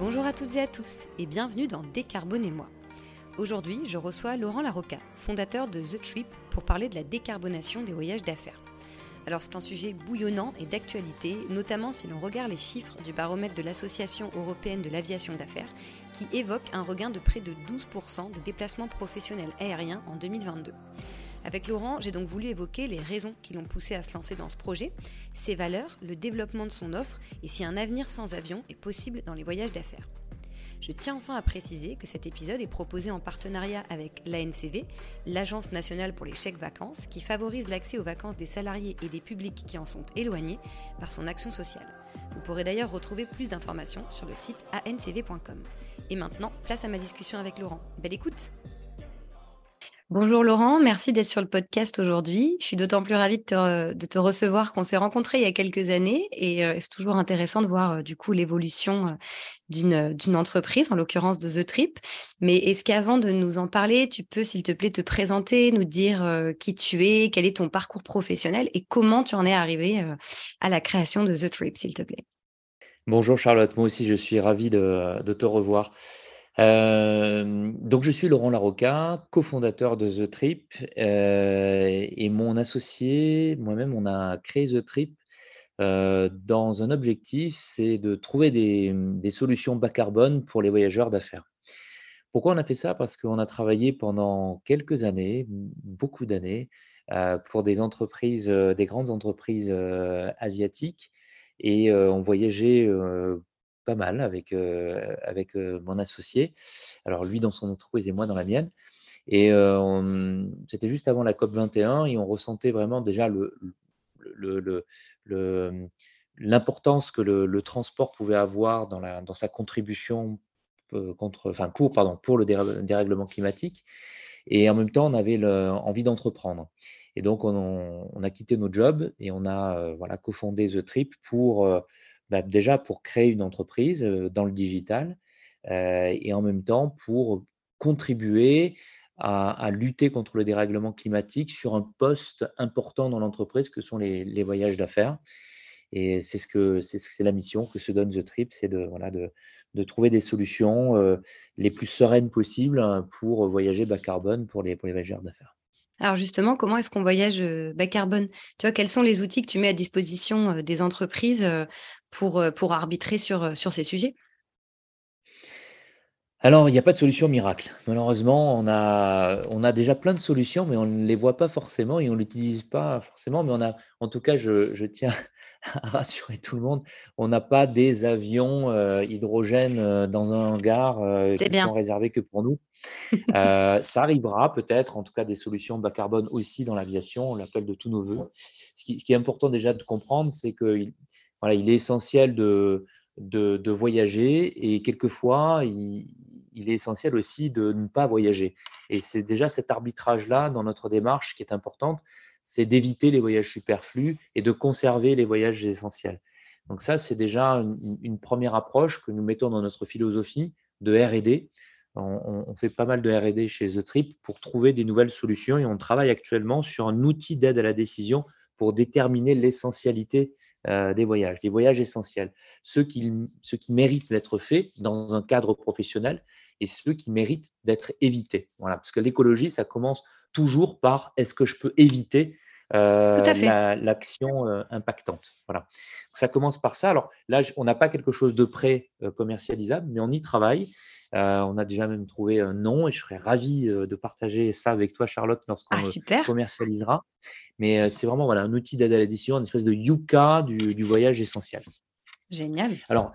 Bonjour à toutes et à tous et bienvenue dans Décarbonez-moi. Aujourd'hui, je reçois Laurent Larocca, fondateur de The Trip, pour parler de la décarbonation des voyages d'affaires. Alors c'est un sujet bouillonnant et d'actualité, notamment si l'on regarde les chiffres du baromètre de l'Association européenne de l'aviation d'affaires, qui évoque un regain de près de 12% des déplacements professionnels aériens en 2022. Avec Laurent, j'ai donc voulu évoquer les raisons qui l'ont poussé à se lancer dans ce projet, ses valeurs, le développement de son offre et si un avenir sans avion est possible dans les voyages d'affaires. Je tiens enfin à préciser que cet épisode est proposé en partenariat avec l'ANCV, l'Agence nationale pour les chèques vacances, qui favorise l'accès aux vacances des salariés et des publics qui en sont éloignés par son action sociale. Vous pourrez d'ailleurs retrouver plus d'informations sur le site ancv.com. Et maintenant, place à ma discussion avec Laurent. Belle écoute Bonjour Laurent, merci d'être sur le podcast aujourd'hui. Je suis d'autant plus ravie de te, recevoir qu'on s'est rencontrés il y a quelques années et euh, c'est toujours intéressant de voir euh, du coup l'évolution euh, d'une entreprise, en l'occurrence de The Trip. Mais est-ce qu'avant de nous en parler, tu peux s'il te plaît te présenter, nous dire qui tu es, quel est ton parcours professionnel et comment tu en es arrivé à la création de The Trip, s'il te plaît? Bonjour Charlotte, moi aussi je suis ravi de, de te revoir. Euh, donc, je suis Laurent Larocca, cofondateur de The Trip, euh, et mon associé, moi-même, on a créé The Trip euh, dans un objectif, c'est de trouver des, des, solutions bas carbone pour les voyageurs d'affaires. Pourquoi on a fait ça? Parce qu'on a travaillé pendant quelques années, beaucoup d'années, pour des entreprises, des grandes entreprises asiatiques, et on voyageait pas mal avec, avec mon associé. Alors lui dans son entreprise et moi dans la mienne. Et c'était juste avant la COP 21 et on ressentait vraiment déjà le, l'importance que le, transport pouvait avoir dans, la, dans sa contribution contre, enfin pour, pardon, pour le dérèglement climatique. Et en même temps, on avait envie d'entreprendre. Et donc, on, on, a quitté nos jobs et on a voilà, cofondé The Trip pour bah, déjà pour créer une entreprise dans le digital et en même temps pour contribuer à, lutter contre le dérèglement climatique sur un poste important dans l'entreprise que sont les, voyages d'affaires. Et c'est ce la mission que se donne The Trip, c'est de, voilà, de, de, trouver des solutions les plus sereines possibles hein, pour voyager bas carbone pour les, pour les voyageurs d'affaires. Alors justement, comment est-ce qu'on voyage bas carbone? Tu vois, quels sont les outils que tu mets à disposition des entreprises pour, pour arbitrer sur, ces sujets? Alors, il n'y a pas de solution miracle. Malheureusement, on a, déjà plein de solutions, mais on ne les voit pas forcément et on ne l'utilise pas forcément. Mais on a, en tout cas, je tiens à rassurer tout le monde, on n'a pas des avions euh, hydrogène euh, dans un hangar euh, qui sont réservés que pour nous. ça arrivera peut-être, en tout cas des solutions bas carbone aussi dans l'aviation, on l'appelle de tous nos voeux. Ce qui, est important déjà de comprendre, c'est qu'il voilà, il est essentiel de, de, voyager et quelquefois, il, il est essentiel aussi de ne pas voyager. Et c'est déjà cet arbitrage-là dans notre démarche qui est importante c'est d'éviter les voyages superflus et de conserver les voyages essentiels. Donc ça, c'est déjà une, première approche que nous mettons dans notre philosophie de RD. On, fait pas mal de RD chez The Trip pour trouver des nouvelles solutions et on travaille actuellement sur un outil d'aide à la décision pour déterminer l'essentialité euh, des voyages, des voyages essentiels, ceux qui, ceux qui méritent d'être faits dans un cadre professionnel et ceux qui méritent d'être évités. Voilà, parce que l'écologie, ça commence toujours par est-ce que je peux éviter euh, l'action euh, impactante. Voilà. ça commence par ça. Alors là, on n'a pas quelque chose de prêt euh, commercialisable, mais on y travaille. on a déjà même trouvé un nom et je serais ravi de partager ça avec toi, Charlotte, lorsqu'on ah, commercialisera. Mais c'est vraiment voilà, un outil d'aide à l'édition, une espèce de Yuka du, voyage essentiel. Génial. Alors,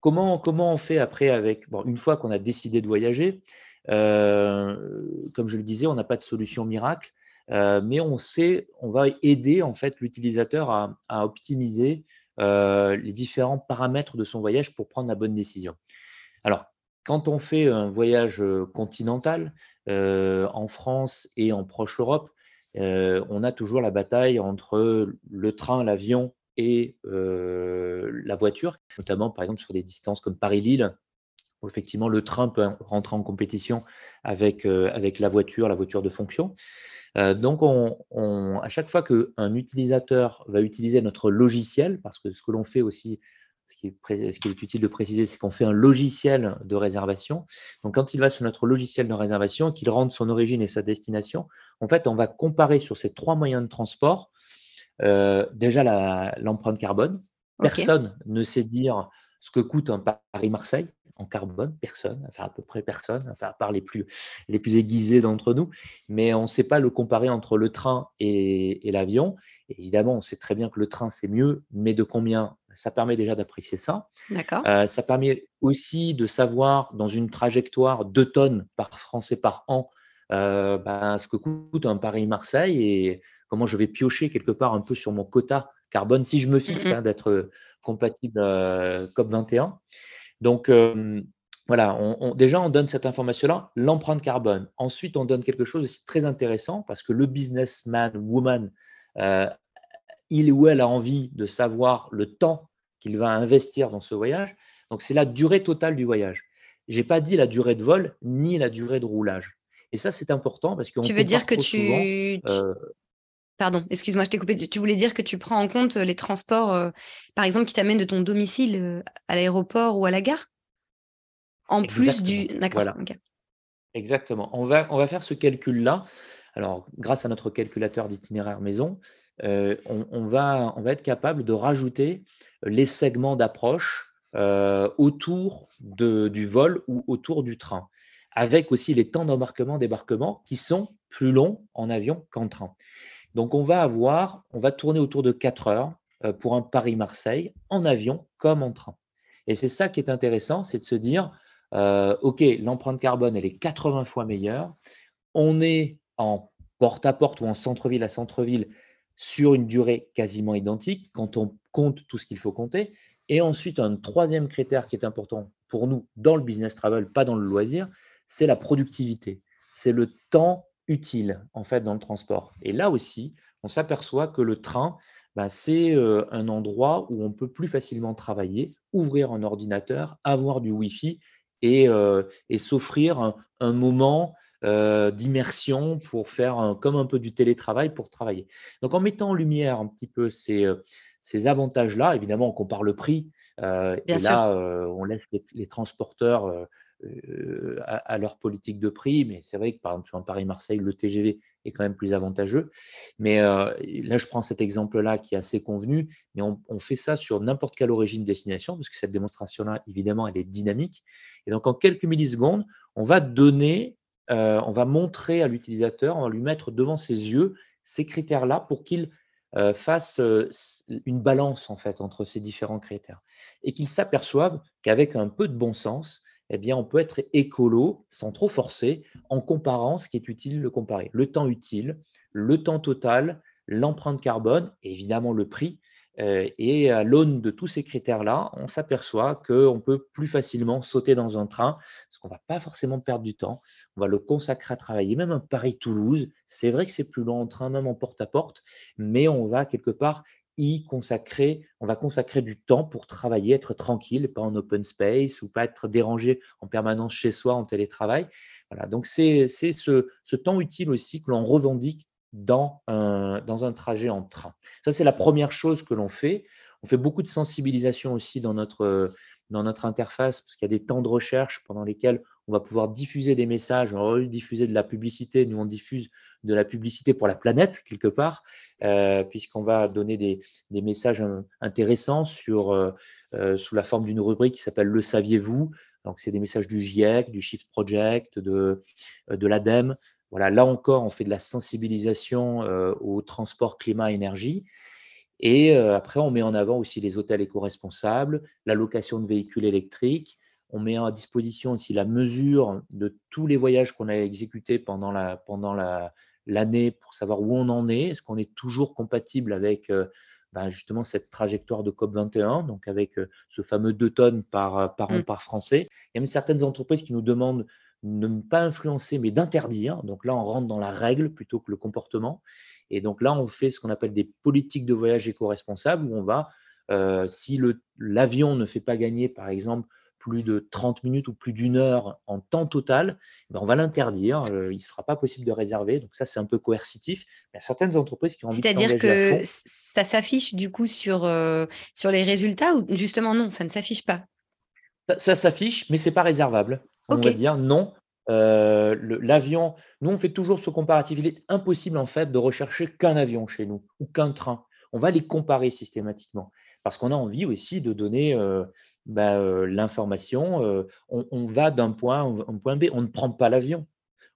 comment, comment on fait après avec, bon, une fois qu'on a décidé de voyager, comme je le disais, on n'a pas de solution miracle, euh, mais on sait, on va aider en fait l'utilisateur à, optimiser euh, les différents paramètres de son voyage pour prendre la bonne décision. Alors, quand on fait un voyage continental en France et en proche Europe, on a toujours la bataille entre le train, l'avion et la voiture, notamment par exemple sur des distances comme Paris-Lille, effectivement le train peut rentrer en compétition avec, euh, avec la voiture, la voiture de fonction. Euh, donc, on, à chaque fois qu'un utilisateur va utiliser notre logiciel, parce que ce que l'on fait aussi, ce qui, est, utile de préciser, c'est qu'on fait un logiciel de réservation. Donc, quand il va sur notre logiciel de réservation, qu'il rentre son origine et sa destination, en fait, on va comparer sur ces trois moyens de transport euh, déjà l'empreinte carbone. Personne ne sait dire ce que coûte un Paris-Marseille en carbone, personne, enfin à peu près personne, enfin à part les plus, les plus aiguisés d'entre nous, mais on ne sait pas le comparer entre le train et, l'avion. Évidemment, on sait très bien que le train, c'est mieux, mais de combien? Ça permet déjà d'apprécier ça. D'accord. Euh, ça permet aussi de savoir, dans une trajectoire, 2 tonnes par Français par an, euh, ben, ce que coûte un Paris-Marseille et comment je vais piocher quelque part un peu sur mon quota carbone si je me fixe hein, d'être compatible euh, COP21. Donc, euh, voilà, déjà, on donne cette information-là, l'empreinte carbone. Ensuite, on donne quelque chose de très intéressant parce que le businessman, woman, euh, il ou elle a envie de savoir le temps qu'il va investir dans ce voyage. Donc, c'est la durée totale du voyage. Je n'ai pas dit la durée de vol ni la durée de roulage. Et ça, c'est important parce que. Tu veux dire que tu. Euh, Pardon, excuse-moi, je t'ai coupé. Tu voulais dire que tu prends en compte les transports, par exemple, qui t'amènent de ton domicile à l'aéroport ou à la gare? En plus du. D'accord. Exactement. On va, on va faire ce calcul-là. Alors, grâce à notre calculateur d'itinéraire maison, euh, on, va, on va être capable de rajouter les segments d'approche euh, autour de, du vol ou autour du train, avec aussi les temps d'embarquement-débarquement qui sont plus longs en avion qu'en train. Donc, on va avoir, on va tourner autour de 4 heures euh, pour un Paris-Marseille en avion comme en train. Et c'est ça qui est intéressant, c'est de se dire, euh, OK, l'empreinte carbone, elle est 80 fois meilleure. On est en porte-à-porte ou en centre-ville à centre-ville sur une durée quasiment identique quand on compte tout ce qu'il faut compter. Et ensuite, un troisième critère qui est important pour nous dans le business travel, pas dans le loisir, c'est la productivité. C'est le temps utile en fait dans le transport. Et là aussi, on s'aperçoit que le train, bah, c'est euh, un endroit où on peut plus facilement travailler, ouvrir un ordinateur, avoir du Wi-Fi euh, et, s'offrir un, moment euh, d'immersion pour faire comme un peu du télétravail pour travailler. Donc en mettant en lumière un petit peu ces, ces avantages-là, évidemment on compare le prix, et là on laisse les, transporteurs à, leur politique de prix, mais c'est vrai que par exemple sur Paris-Marseille, le TGV est quand même plus avantageux. Mais là, je prends cet exemple-là qui est assez convenu, mais on, fait ça sur n'importe quelle origine destination, parce que cette démonstration-là, évidemment, elle est dynamique. Et donc, en quelques millisecondes, on va donner, euh, on va montrer à l'utilisateur, on va lui mettre devant ses yeux ces critères-là pour qu'il euh, fasse euh, une balance en fait entre ces différents critères et qu'il s'aperçoive qu'avec un peu de bon sens, eh on peut être écolo sans trop forcer en comparant ce qui est utile de comparer. Le temps utile, le temps total, l'empreinte carbone évidemment le prix. Euh, et à l'aune de tous ces critères-là, on s'aperçoit qu'on peut plus facilement sauter dans un train, parce qu'on ne va pas forcément perdre du temps. On va le consacrer à travailler, même un Paris-Toulouse. C'est vrai que c'est plus long en train, même en porte-à-porte, mais on va quelque part y consacrer, on va consacrer du temps pour travailler, être tranquille, pas en open space ou pas être dérangé en permanence chez soi en télétravail. Voilà, donc c'est ce, ce temps utile aussi que l'on revendique dans un, dans un trajet en train. Ça, c'est la première chose que l'on fait. On fait beaucoup de sensibilisation aussi dans notre, dans notre interface, parce qu'il y a des temps de recherche pendant lesquels on va pouvoir diffuser des messages, on va diffuser de la publicité. Nous, on diffuse de la publicité pour la planète, quelque part, euh, puisqu'on va donner des, messages intéressants sur, euh, euh, sous la forme d'une rubrique qui s'appelle Le saviez-vous? Donc, c'est des messages du GIEC, du Shift Project, de, de l'ADEME, voilà, là encore, on fait de la sensibilisation euh, au transport climat-énergie. Et euh, après, on met en avant aussi les hôtels éco-responsables, la location de véhicules électriques. On met à disposition aussi la mesure de tous les voyages qu'on a exécutés pendant la pendant l'année pour savoir où on en est. Est-ce qu'on est toujours compatible avec euh, ben, justement cette trajectoire de COP21, donc avec ce fameux 2 tonnes par, par an mmh. par Français? Il y a même certaines entreprises qui nous demandent ne pas influencer, mais d'interdire. Donc là, on rentre dans la règle plutôt que le comportement. Et donc là, on fait ce qu'on appelle des politiques de voyage éco-responsables, où on va, euh, si l'avion ne fait pas gagner, par exemple, plus de 30 minutes ou plus d'une heure en temps total, ben, on va l'interdire. Euh, il ne sera pas possible de réserver. Donc ça, c'est un peu coercitif. Il y a certaines entreprises qui ont envie de C'est-à-dire que ça s'affiche du coup sur, euh, sur les résultats ou justement non, ça ne s'affiche pas? Ça, s'affiche, mais ce n'est pas réservable. On va dire non. Euh, l'avion, nous on fait toujours ce comparatif. Il est impossible en fait de rechercher qu'un avion chez nous ou qu'un train. On va les comparer systématiquement parce qu'on a envie aussi de donner euh, bah, l'information. On, va d'un point à un point B, on ne prend pas l'avion,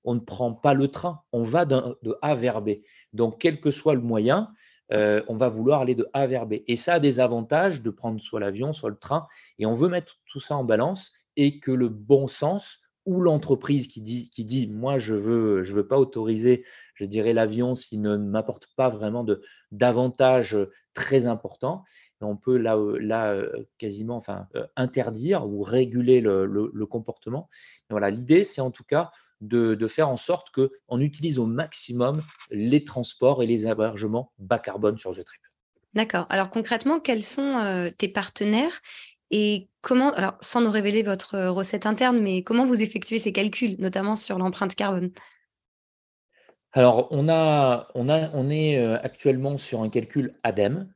on ne prend pas le train, on va de A vers B. Donc, quel que soit le moyen, on va vouloir aller de A vers B. Et ça a des avantages de prendre soit l'avion, soit le train. Et on veut mettre tout ça en balance et que le bon sens ou l'entreprise qui dit, moi je veux veux pas autoriser je dirais l'avion s'il ne m'apporte pas vraiment d'avantages très importants on peut là, là quasiment enfin, interdire ou réguler le, comportement. voilà, l'idée, c'est en tout cas de, faire en sorte qu'on utilise au maximum les transports et les hébergements bas carbone sur The Trip. D'accord. Alors concrètement, quels sont tes partenaires et comment, alors sans nous révéler votre recette interne, mais comment vous effectuez ces calculs, notamment sur l'empreinte carbone? Alors, on, a, on, a, on est actuellement sur un calcul ADEME,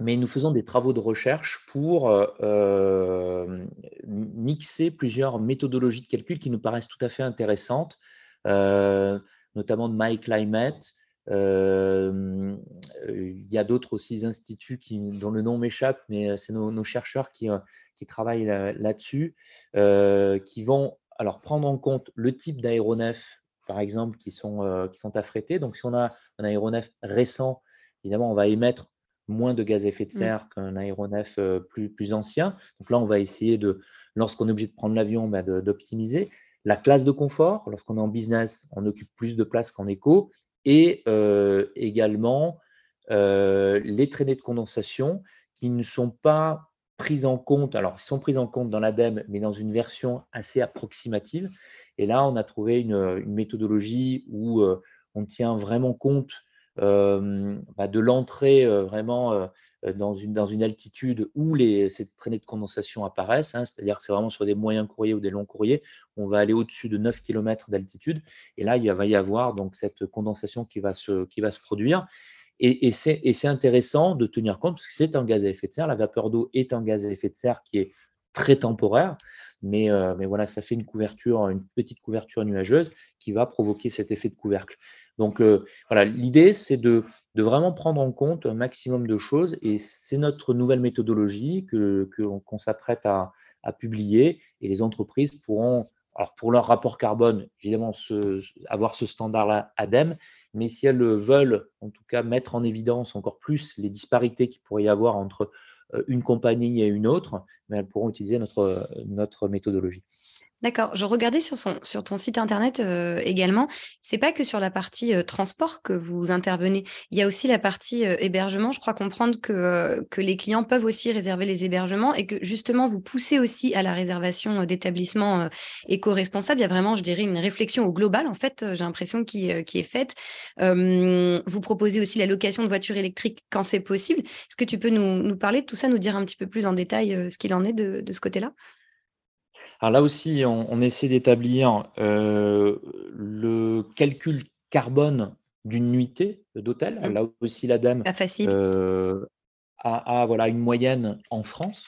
mais nous faisons des travaux de recherche pour euh, euh, mixer plusieurs méthodologies de calcul qui nous paraissent tout à fait intéressantes, euh, notamment de MyClimate. il y a d'autres aussi instituts dont le nom m'échappe, mais c'est nos, chercheurs qui, travaillent là-dessus, qui vont alors prendre en compte le type d'aéronefs, par exemple, qui sont affrétés. Donc, si on a un aéronef récent, évidemment, on va émettre moins de gaz à effet de mmh. serre qu'un aéronef plus, plus ancien. Donc là, on va essayer de, lorsqu'on est obligé de prendre l'avion, bah, d'optimiser. La classe de confort, lorsqu'on est en business, on occupe plus de place qu'en éco. Et également les traînées de condensation qui ne sont pas prises en compte, alors ils sont prises en compte dans l'ADEME, mais dans une version assez approximative. Et là, on a trouvé une, une méthodologie où on tient vraiment compte bah, de l'entrée vraiment dans une, dans une altitude où les, ces traînées de condensation apparaissent, hein, c'est-à-dire que c'est vraiment sur des moyens courriers ou des longs courriers, on va aller au-dessus de 9 km d'altitude, et là, il va y avoir donc cette condensation qui va se, qui va se produire. Et, et c'est intéressant de tenir compte, parce que c'est un gaz à effet de serre, la vapeur d'eau est un gaz à effet de serre qui est très temporaire, mais, mais voilà, ça fait une couverture, une petite couverture nuageuse qui va provoquer cet effet de couvercle. Donc euh, voilà, l'idée, c'est de, vraiment prendre en compte un maximum de choses et c'est notre nouvelle méthodologie qu'on que, s'apprête à, publier et les entreprises pourront, alors pour leur rapport carbone, évidemment, avoir ce standard-là ADEME, mais si elles veulent en tout cas mettre en évidence encore plus les disparités qu'il pourrait y avoir entre euh, une compagnie et une autre, mais elles pourront utiliser notre méthodologie. D'accord. Je regardais sur, son, sur ton site internet euh, également. C'est pas que sur la partie euh, transport que vous intervenez. Il y a aussi la partie euh, hébergement. Je crois comprendre que, que les clients peuvent aussi réserver les hébergements et que justement vous poussez aussi à la réservation d'établissements éco-responsables. Il y a vraiment, je dirais, une réflexion au global en fait. J'ai l'impression qui, est faite. vous proposez aussi la location de voitures électriques quand c'est possible. Est-ce que tu peux nous, parler de tout ça, nous dire un petit peu plus en détail ce qu'il en est de ce côté-là? Alors là aussi, on, essaie d'établir euh, le calcul carbone d'une nuitée d'hôtel. Mmh. Là aussi, la dame euh, a, voilà, une moyenne en France.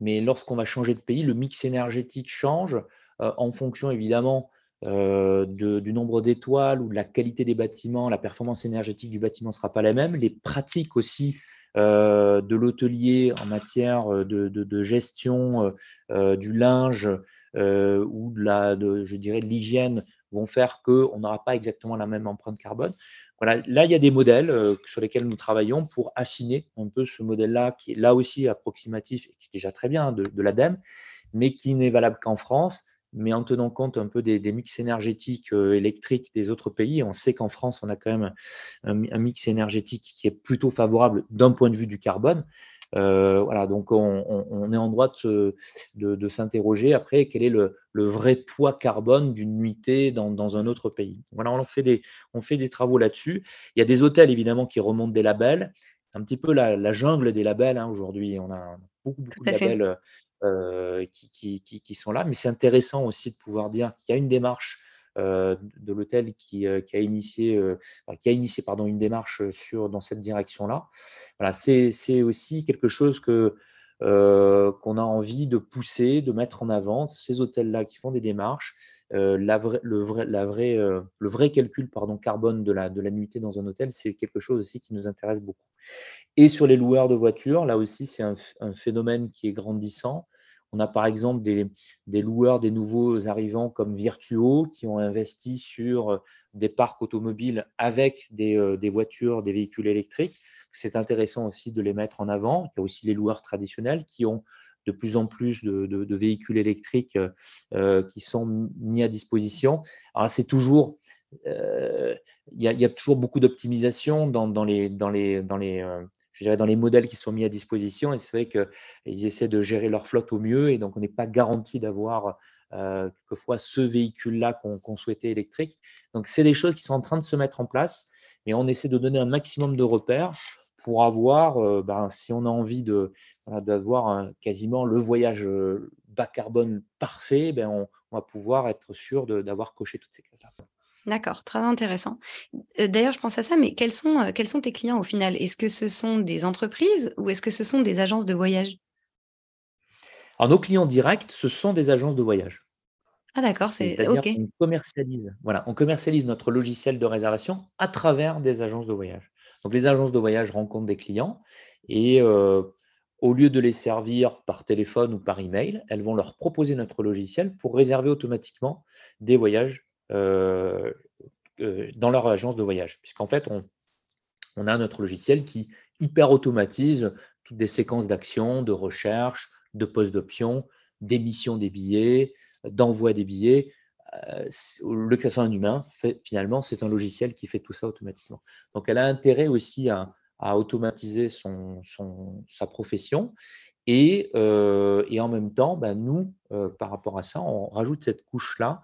Mais lorsqu'on va changer de pays, le mix énergétique change euh, en fonction évidemment du nombre d'étoiles ou de la qualité des bâtiments. La performance énergétique du bâtiment ne sera pas la même. Les pratiques aussi de l'hôtelier en matière euh, de, gestion euh, du linge ou de l'hygiène vont faire qu'on n'aura pas exactement la même empreinte carbone. Voilà, là, il y a des modèles sur lesquels nous travaillons pour affiner un peu ce modèle-là, qui est là aussi approximatif et qui est déjà très bien de, de l'ADEME, mais qui n'est valable qu'en France mais en tenant compte un peu des, mix énergétiques euh, électriques des autres pays. On sait qu'en France, on a quand même un, mix énergétique qui est plutôt favorable d'un point de vue du carbone. Euh, voilà, donc on, est en droit de, s'interroger après quel est le, vrai poids carbone d'une nuitée dans, un autre pays. Voilà, on fait des, on fait des travaux là-dessus. Il y a des hôtels évidemment qui remontent des labels. C'est un petit peu la, jungle des labels hein, aujourd'hui. On a beaucoup, beaucoup de labels qui, sont là. Mais c'est intéressant aussi de pouvoir dire qu'il y a une démarche de l'hôtel qui, a initié, qui a initié pardon, une démarche sur, dans cette direction-là. Voilà, c'est aussi quelque chose que qu'on a envie de pousser, de mettre en avant, ces hôtels-là qui font des démarches, la le, vrai, la vraie, le vrai calcul pardon, carbone de la, de la nuitée dans un hôtel, c'est quelque chose aussi qui nous intéresse beaucoup. Et sur les loueurs de voitures, là aussi, c'est un, phénomène qui est grandissant. On a par exemple des, loueurs, des nouveaux arrivants comme Virtuo qui ont investi sur des parcs automobiles avec des, des voitures, des véhicules électriques. C'est intéressant aussi de les mettre en avant. Il y a aussi les loueurs traditionnels qui ont de plus en plus de, véhicules électriques euh, euh, qui sont mis à disposition. Alors, c'est toujours, euh, il, y a, toujours beaucoup d'optimisation dans, les, je dans les modèles qui sont mis à disposition. Et c'est vrai qu'ils essaient de gérer leur flotte au mieux. Et donc, on n'est pas garanti d'avoir quelquefois ce véhicule-là qu'on souhaitait électrique. Donc, c'est des choses qui sont en train de se mettre en place. Mais on essaie de donner un maximum de repères pour avoir, euh, ben, si on a envie d'avoir quasiment le voyage euh, bas carbone parfait, ben on, va pouvoir être sûr d'avoir coché toutes ces cases-là. D'accord, très intéressant. Euh, d'ailleurs, je pense à ça, mais quels sont, quels sont tes clients au final? Est-ce que ce sont des entreprises ou est-ce que ce sont des agences de voyage? Alors, nos clients directs, ce sont des agences de voyage. Ah d'accord, c'est OK. On commercialise, voilà, on commercialise notre logiciel de réservation à travers des agences de voyage. Donc, les agences de voyage rencontrent des clients et euh, au lieu de les servir par téléphone ou par email, elles vont leur proposer notre logiciel pour réserver automatiquement des voyages euh, euh, dans leur agence de voyage. Puisqu'en fait, on, a notre logiciel qui hyper automatise toutes des séquences d'actions, de recherche, de poste d'options, d'émission des billets, d'envoi des billets le que un humain, finalement, c'est un logiciel qui fait tout ça automatiquement. Donc, elle a intérêt aussi à, automatiser son, sa profession. Et, et, en même temps, ben, nous, par rapport à ça, on rajoute cette couche-là,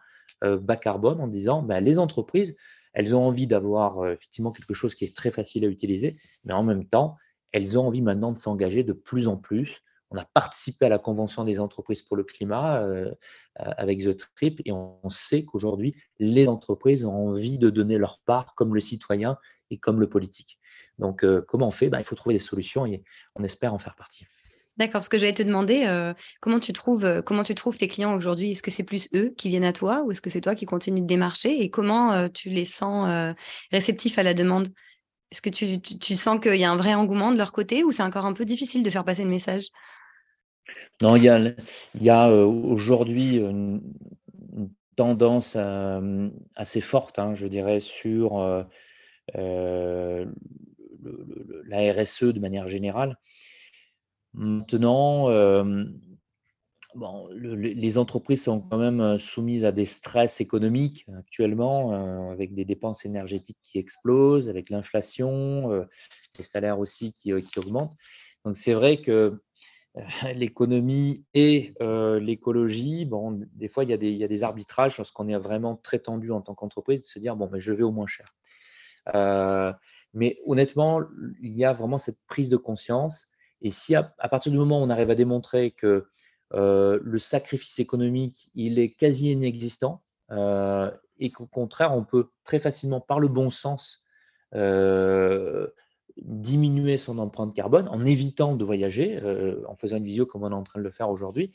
bas carbone, en disant ben, les entreprises, elles ont envie d'avoir effectivement quelque chose qui est très facile à utiliser, mais en même temps, elles ont envie maintenant de s'engager de plus en plus on a participé à la Convention des entreprises pour le climat euh, euh, avec The Trip et on, sait qu'aujourd'hui, les entreprises ont envie de donner leur part comme le citoyen et comme le politique. Donc, euh, comment on fait? Ben, Il faut trouver des solutions et on espère en faire partie. D'accord, parce que j'allais te demander comment, tu trouves, comment tu trouves tes clients aujourd'hui? Est-ce que c'est plus eux qui viennent à toi ou est-ce que c'est toi qui continues de démarcher? Et comment tu les sens réceptifs à la demande? Est-ce que tu, sens qu'il y a un vrai engouement de leur côté ou c'est encore un peu difficile de faire passer le message? Non, il y a, euh, aujourd'hui une, tendance euh, assez forte, hein, je dirais, sur euh, la RSE de manière générale. Maintenant, bon, les entreprises sont quand même soumises à des stress économiques actuellement, avec des dépenses énergétiques qui explosent, avec l'inflation, les salaires aussi qui, augmentent. Donc c'est vrai que l'économie et euh, l'écologie, bon, des fois, il y, a des, il y a des arbitrages lorsqu'on est vraiment très tendu en tant qu'entreprise de se dire, bon, mais je vais au moins cher. Euh, mais honnêtement, il y a vraiment cette prise de conscience. Et si à, partir du moment où on arrive à démontrer que euh, le sacrifice économique, il est quasi inexistant, et qu'au contraire, on peut très facilement, par le bon sens, diminuer son empreinte carbone en évitant de voyager, euh, en faisant une visio comme on est en train de le faire aujourd'hui,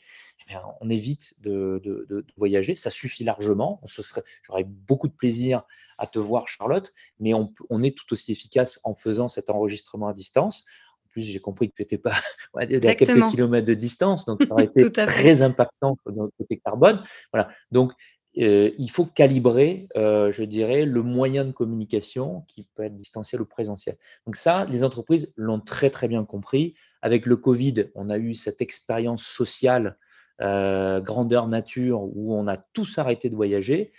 eh on évite de, voyager, ça suffit largement. J'aurais beaucoup de plaisir à te voir, Charlotte, mais on, est tout aussi efficace en faisant cet enregistrement à distance. Plus, j'ai compris que tu n'étais pas à quelques kilomètres de distance, donc ça aurait été très impactant sur notre côté carbone. Voilà. Donc, euh, il faut calibrer, euh, je dirais, le moyen de communication qui peut être distanciel ou présentiel. Donc ça, les entreprises l'ont très très bien compris. Avec le Covid, on a eu cette expérience sociale euh, grandeur nature où on a tous arrêté de voyager.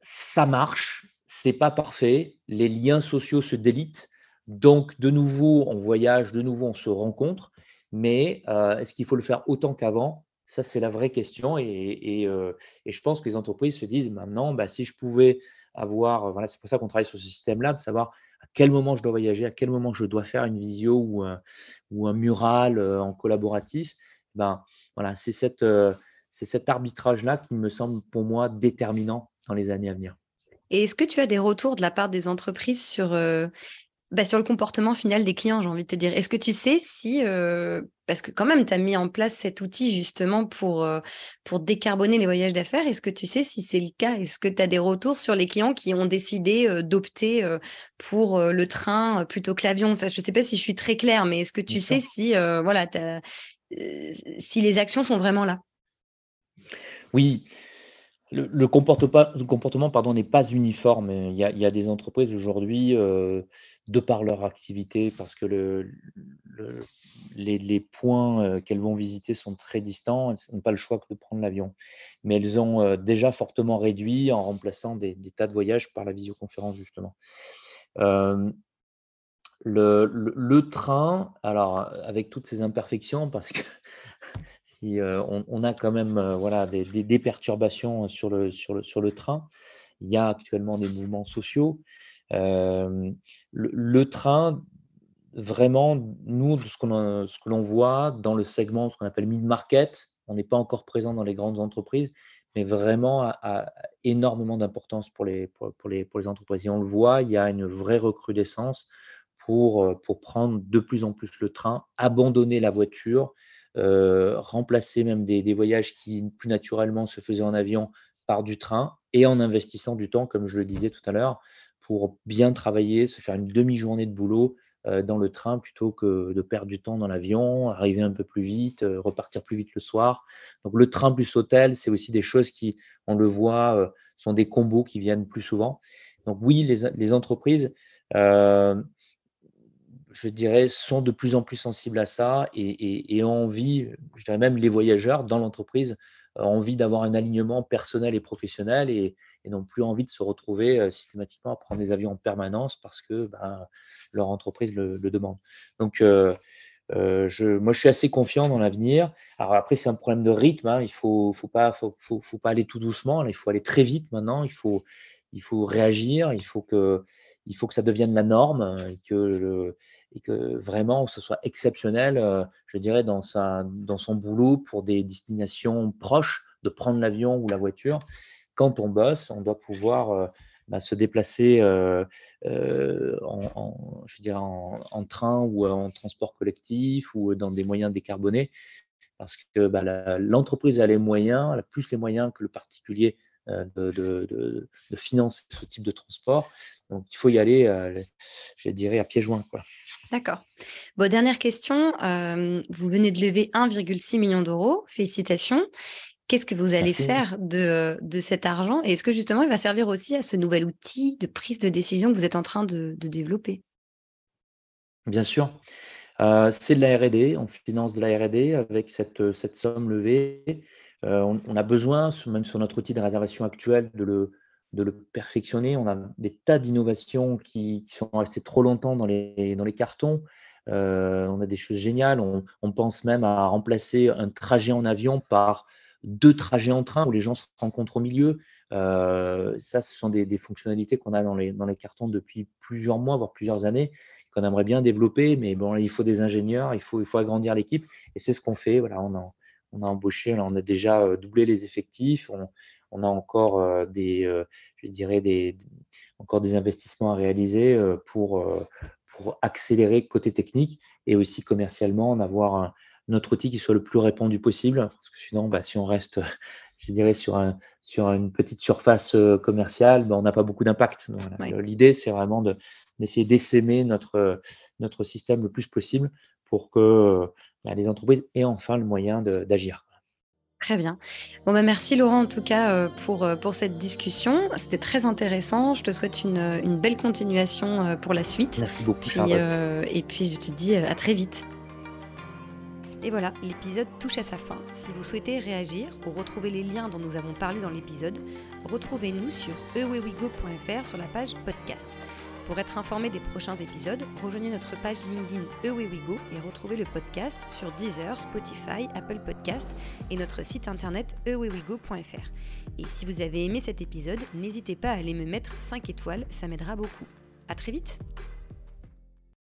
Ça marche, c'est pas parfait. Les liens sociaux se délitent. Donc de nouveau, on voyage, de nouveau, on se rencontre. Mais est-ce qu'il faut le faire autant qu'avant? Ça, c'est la vraie question. Euh, et, je pense que les entreprises se disent maintenant, bah, si je pouvais avoir, voilà, c'est pour ça qu'on travaille sur ce système-là, de savoir à quel moment je dois voyager, à quel moment je dois faire une visio ou un, un mural euh, en collaboratif. Ben, voilà, c'est cette, c'est cet arbitrage-là qui me semble pour moi déterminant dans les années à venir. Et est-ce que tu as des retours de la part des entreprises sur bah, sur le comportement final des clients, j'ai envie de te dire. Est-ce que tu sais si, euh, parce que quand même, tu as mis en place cet outil justement pour, euh, pour décarboner les voyages d'affaires, est-ce que tu sais si c'est le cas? Est-ce que tu as des retours sur les clients qui ont décidé euh, d'opter pour le train plutôt que l'avion? Enfin, Je ne sais pas si je suis très claire, mais est-ce que tu sais si, voilà, si les actions sont vraiment là? Oui. Le, comportement, pardon, n'est pas uniforme. Il y, a, il y a des entreprises aujourd'hui de par leur activité, parce que le, les, points euh, qu'elles vont visiter sont très distants, elles n'ont pas le choix que de prendre l'avion. Mais elles ont euh, déjà fortement réduit en remplaçant des, tas de voyages par la visioconférence, justement. Euh, le, train, alors avec toutes ces imperfections, parce que si on, a quand même voilà, des, perturbations sur le train, il y a actuellement des mouvements sociaux, le, train, vraiment, nous, ce, que l'on voit dans le segment, ce qu'on appelle mid-market, on n'est pas encore présent dans les grandes entreprises, mais vraiment a, énormément d'importance pour les, entreprises. Et on le voit, il y a une vraie recrudescence pour, pour prendre de plus en plus le train, abandonner la voiture, remplacer même des, voyages qui plus naturellement se faisaient en avion par du train et en investissant du temps, comme je le disais tout à l'heure, pour bien travailler, se faire une demi-journée de boulot euh, dans le train plutôt que de perdre du temps dans l'avion, arriver un peu plus vite, euh, repartir plus vite le soir. Donc le train plus hôtel, c'est aussi des choses qui, on le voit, euh, sont des combos qui viennent plus souvent. Donc oui, les, entreprises, je dirais, sont de plus en plus sensibles à ça et, ont envie, je dirais même les voyageurs dans l'entreprise, ont envie d'avoir un alignement personnel et professionnel et, et n'ont plus envie de se retrouver euh, systématiquement à prendre des avions en permanence parce que ben, leur entreprise le, demande. Donc, euh, euh, moi, je suis assez confiant dans l'avenir. Alors après, c'est un problème de rythme. Hein. Il faut, faut, pas, aller tout doucement. il faut aller très vite maintenant. Il faut, réagir. Il faut, que, ça devienne la norme et que, vraiment ce soit exceptionnel, je dirais, dans son boulot pour des destinations proches, de prendre l'avion ou la voiture quand on bosse, on doit pouvoir euh, bah, se déplacer euh, euh, en, je en, train ou en transport collectif ou dans des moyens décarbonés, parce que bah, l'entreprise a les moyens, elle a plus les moyens que le particulier de, financer ce type de transport. Donc il faut y aller, je dirais, à pieds joints. D'accord. Bon, dernière question. vous venez de lever 1,6 million d'euros. Félicitations. Qu'est-ce que vous allez faire de, de, cet argent Et est-ce que justement il va servir aussi à ce nouvel outil de prise de décision que vous êtes en train de, développer? Bien sûr. Euh, c'est de la RD, on finance de la RD avec cette, cette somme levée. Euh, on, a besoin, même sur notre outil de réservation actuel, de le, de le perfectionner. On a des tas d'innovations qui, sont restées trop longtemps dans les, dans les cartons. Euh, on a des choses géniales. On, on, pense même à remplacer un trajet en avion par deux trajets en train où les gens se rencontrent au milieu. Euh, ça, ce sont des, fonctionnalités qu'on a dans les, dans les cartons depuis plusieurs mois, voire plusieurs années, qu'on aimerait bien développer, mais bon, il faut des ingénieurs, il faut, il faut agrandir l'équipe, et c'est ce qu'on fait. Voilà, on a, on a embauché, on a déjà euh, doublé les effectifs, on, a encore euh, des, je dirais des, encore des investissements à réaliser pour, pour accélérer côté technique et aussi commercialement, en avoir un, notre outil qui soit le plus répandu possible. Parce que sinon, bah, si on reste, je dirais, sur, un, sur une petite surface euh, commerciale, bah, on n'a pas beaucoup d'impact. L'idée, c'est vraiment d'essayer d'essaimer notre, notre système le plus possible pour que bah, les entreprises aient enfin le moyen d'agir. Très bien. Bon, bah, merci Laurent en tout cas euh, pour, euh, pour cette discussion. C'était très intéressant. Je te souhaite une, une belle continuation pour la suite. Merci beaucoup. et puis je te dis à très vite. Et voilà, l'épisode touche à sa fin. Si vous souhaitez réagir ou retrouver les liens dont nous avons parlé dans l'épisode, retrouvez-nous sur ewewigo.fr sur la page podcast. Pour être informé des prochains épisodes, rejoignez notre page LinkedIn Ewewigo et retrouvez le podcast sur Deezer, Spotify, Apple Podcast et notre site internet ewewigo.fr. Et si vous avez aimé cet épisode, n'hésitez pas à aller me mettre 5 étoiles, ça m'aidera beaucoup. À très vite